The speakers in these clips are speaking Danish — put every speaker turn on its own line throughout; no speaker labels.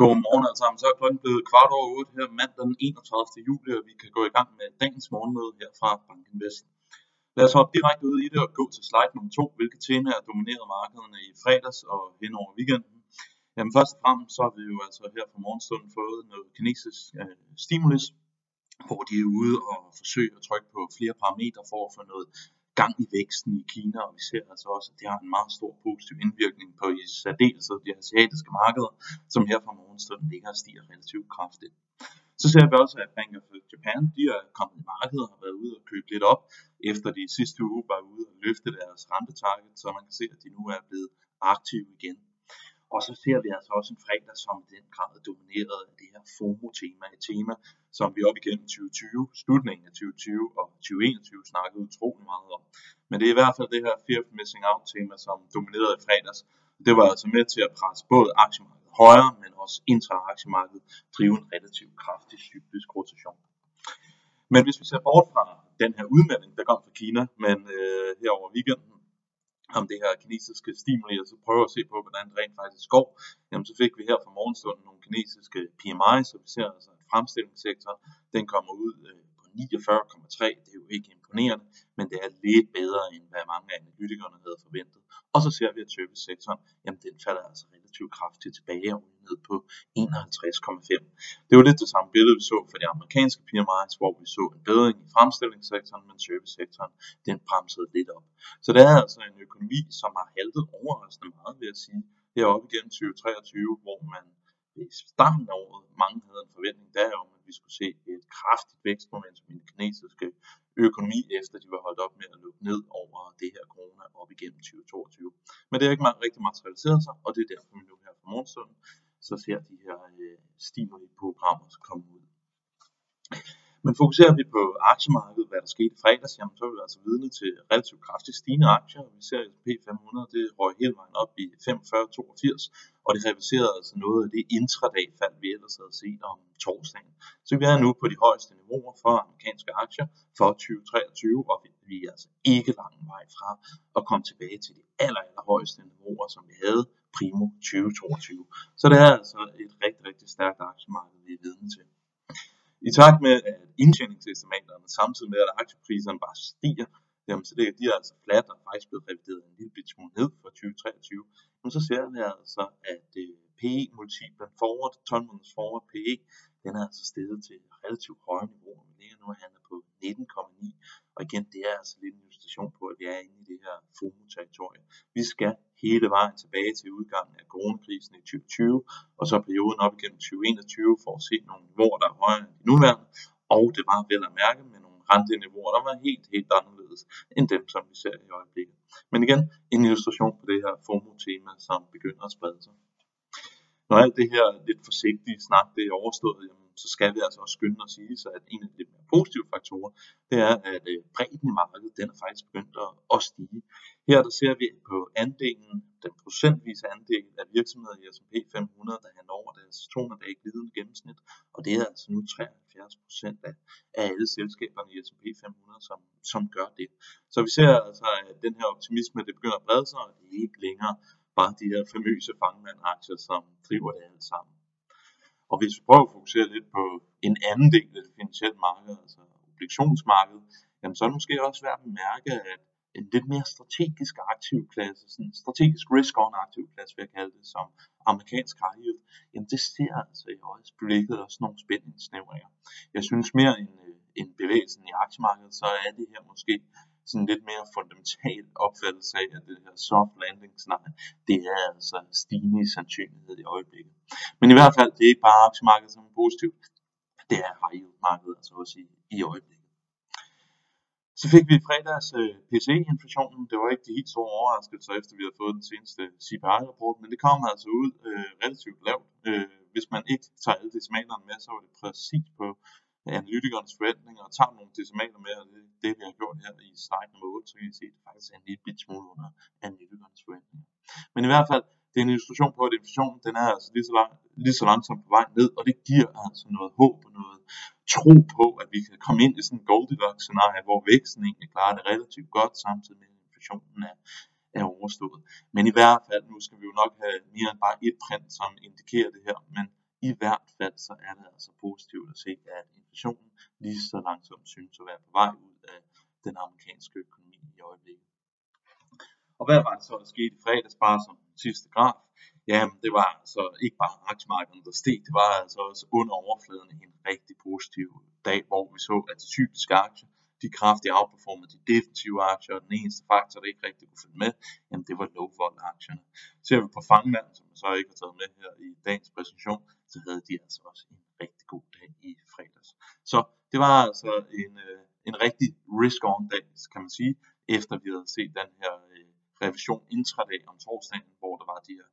Godmorgen alle sammen. Så er klokken blevet kvart over 8 her mandag den 31. juli, og vi kan gå i gang med dagens morgenmøde her fra Bankinvest. Lad os hoppe direkte ud i det og gå til slide nummer 2, hvilke temaer dominerede markederne i fredags og hen over weekenden. Jamen først og fremmest så har vi jo altså her fra morgenstunden fået noget kinesisk øh, stimulus, hvor de er ude og forsøge at trykke på flere parametre for at få noget gang i væksten i Kina, og vi ser altså også, at det har en meget stor positiv indvirkning på i særdeleshed de asiatiske markeder, som her fra morgenstunden ligger og stiger relativt kraftigt. Så ser vi også, at Bank of Japan de er kommet i markedet og har været ude og købe lidt op, efter de sidste uge var ude og løfte deres rentetarget, så man kan se, at de nu er blevet aktive igen. Og så ser vi altså også en fredag, som i den grad er domineret af det her FOMO-tema, et tema, som vi op igennem 2020, slutningen af 2020 og 2021 snakkede utrolig meget om. Men det er i hvert fald det her fear of missing out tema, som dominerede i fredags. Det var altså med til at presse både aktiemarkedet højere, men også interaktiemarkedet drive en relativt kraftig cyklisk rotation. Men hvis vi ser bort fra den her udmelding, der kom fra Kina, men øh, her over weekenden, om det her kinesiske stimuli, og så prøver at se på, hvordan det rent faktisk går, jamen så fik vi her fra morgenstunden nogle kinesiske PMI, så vi ser altså, at fremstillingssektoren, den kommer ud øh, på 49,3, det er jo ikke imponerende, men det er lidt bedre, end hvad mange af analytikerne havde forventet. Og så ser vi, at servicesektoren, jamen den falder altså relativt kraftigt tilbage og ned på 51,5. Det var lidt det samme billede, vi så for de amerikanske PMI's, hvor vi så en bedring i fremstillingssektoren, men servicesektoren, den bremsede lidt op. Så det er altså en økonomi, som har haltet overraskende meget, vil jeg sige, heroppe igennem 2023, hvor man i starten af året, mange havde en forventning derom, at vi skulle se et kraftigt vækstmomentum i den kinesiske økonomi, efter de var holdt op med at lukke ned over det her corona op igennem 2022. Men det har ikke rigtig materialiseret sig, og det er derfor, vi nu her fra morgenstunden, så ser de her øh, stimuli-programmer komme ud. Men fokuserer vi på aktiemarkedet, hvad der skete i fredags, jamen, så er vi altså vidne til relativt kraftigt stigende aktier. Vi ser S&P 500, det røg hele vejen op i 45,82, og det reducerede altså noget af det intradag-fald, vi ellers havde set om torsdagen. Så vi er nu på de højeste niveauer for amerikanske aktier for 2023, og vi er altså ikke lang vej fra at komme tilbage til de aller, aller højeste niveauer, som vi havde primo 2022. Så det er altså et rigtig, rigtig stærkt aktiemarked, vi er vidne til. I takt med, at indtjeningsestimaterne samtidig med, at aktiepriserne bare stiger, jamen, så det, de er altså flat og faktisk blevet revideret en lille bit smule ned 2023, men så ser vi altså, at øh, PE-multiplen forward, 12 måneders forward PE, den er altså steget til relativt høje niveauer. Vi ligger nu og handler på 19,9, og igen, det er altså lidt en illustration på, at vi er inde i det her FOMO-territorie. Vi skal hele vejen tilbage til udgangen af coronakrisen i 2020, og så perioden op igennem 2021 for at se nogle niveauer, der er højere end de nuværende, og det var vel at mærke med nogle renteniveauer, der var helt, helt anderledes end dem, som vi ser i øjeblikket. Men igen, en illustration på det her FOMO-tema, som begynder at sprede sig. Når alt det her lidt forsigtige snak, det er overstået, jamen, så skal vi altså også skynde at sige, så at en af de positive faktorer, det er, at øh, bredden i markedet, den er faktisk begyndt at stige. Her der ser vi på andelen, den procentvise andel af virksomheder i S&P 500, der handler over deres 200 dage glidende gennemsnit, og det er altså nu 73 procent af, af alle selskaberne i S&P 500, som, som gør det. Så vi ser altså, at den her optimisme, det begynder at brede sig, og det er ikke længere bare de her famøse fangmandaktier, som driver det alt sammen. Og hvis vi prøver at fokusere lidt på en anden del af det finansielle marked, altså obligationsmarkedet, jamen så er det måske også værd at bemærke, at en lidt mere strategisk aktiv klasse, sådan en strategisk risk-on aktiv klasse, vil jeg kalde det, som amerikansk high yield, jamen det ser altså i øjeblikket også nogle spændingsnævringer. Jeg synes mere end, øh, end bevægelsen i aktiemarkedet, så er det her måske sådan lidt mere fundamental opfattelse af, at det her soft landing scenarie, det er altså stigende sandsynlighed i øjeblikket. Men i hvert fald, det er ikke bare aktiemarkedet som er positivt, det er high yield markedet altså også i, i øjeblikket. Så fik vi i fredags øh, PCE-inflationen. Det var ikke de helt store overraskelser, efter vi havde fået den seneste CPI-rapport, men det kom altså ud øh, relativt lavt. Øh, hvis man ikke tager alle decimalerne med, så var det præcis på analytikernes forventninger og tager nogle decimaler med, og det, det vi har gjort her i slide nummer 8, så kan I se, at det faktisk er en lille bit smule under analytikernes forventninger. Men i hvert fald, det er en illustration på, at inflationen den er altså lige så, lang, lige så langsomt på vej ned, og det giver altså noget håb og noget tro på, at vi kan komme ind i sådan en Goldilocks-scenarie, hvor væksten egentlig klarer det relativt godt, samtidig med at inflationen er, er overstået. Men i hvert fald, nu skal vi jo nok have mere end bare et print, som indikerer det her, men I hvert fald så er det altså positivt at se, at inflationen lige så langsomt synes at være på vej ud af den amerikanske økonomi i øjeblikket. Og hvad var det så, der skete i fredags, bare som sidste graf? Jamen, det var altså ikke bare aktiemarkedet, der steg, det var altså også under overfladen en rigtig positiv dag, hvor vi så, at de typiske aktier, de kraftigt outperformede de defensive aktier, og den eneste faktor, der ikke rigtig kunne følge med, jamen det var low vol aktierne. Ser vi på fangmand, som jeg så ikke har taget med her i dagens præsentation, så havde de altså også en rigtig god dag i fredags. Så det var altså en, øh, en rigtig risk-on dag, kan man sige, efter vi havde set den her øh, revision intradag om torsdagen, hvor der var de her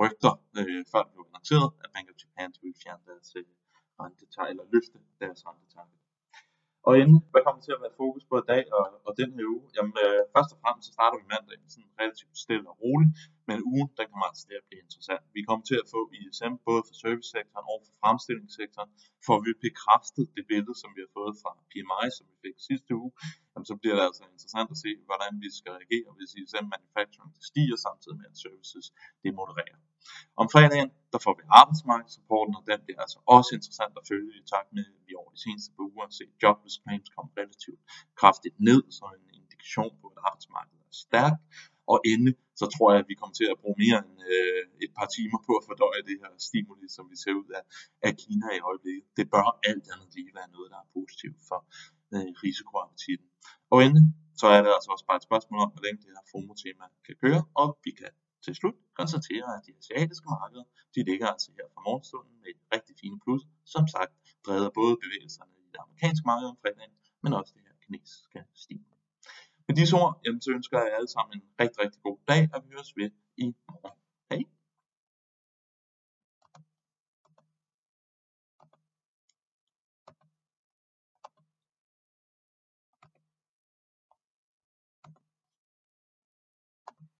rygter, øh, før det blev annonceret, at Bank of Japan ville fjerne deres øh, rentetarget, eller løfte deres rentetarget. Og inden, hvad kommer til at være fokus på i dag og, og den her uge? Jamen, øh, først og fremmest så starter vi mandag sådan relativt stille og roligt, men ugen, den kommer altså til at blive interessant. Vi kommer til at få ISM både for servicesektoren og for fremstillingssektoren, for at vi bekræftet det billede, som vi har fået fra PMI, som vi fik sidste uge, jamen, så bliver det altså interessant at se, hvordan vi skal reagere, hvis ISM Manufacturing stiger samtidig med, at services det modererer. Om fredagen, der får vi arbejdsmarkedsrapporten, og den bliver altså også interessant at følge i takt med, de seneste par uger set jobless claims komme relativt kraftigt ned, så en indikation på, at arbejdsmarkedet er stærkt. Og endelig, så tror jeg, at vi kommer til at bruge mere end øh, et par timer på at fordøje det her stimuli, som vi ser ud af, af Kina i øjeblikket. Det bør alt andet lige være noget, der er positivt for øh, risikoappetitten. Og endelig, så er det altså også bare et spørgsmål om, hvordan det her FOMO-tema kan køre, og vi kan til slut konstatere, at de asiatiske markeder, de ligger altså her fra morgenstunden med et rigtig fine plus, som sagt drevet både bevægelserne i det amerikanske marked om fredagen, men også det her kinesiske stil. Med disse ord, jamen, så ønsker jeg alle sammen en rigtig, rigtig god dag, og vi høres ved i morgen.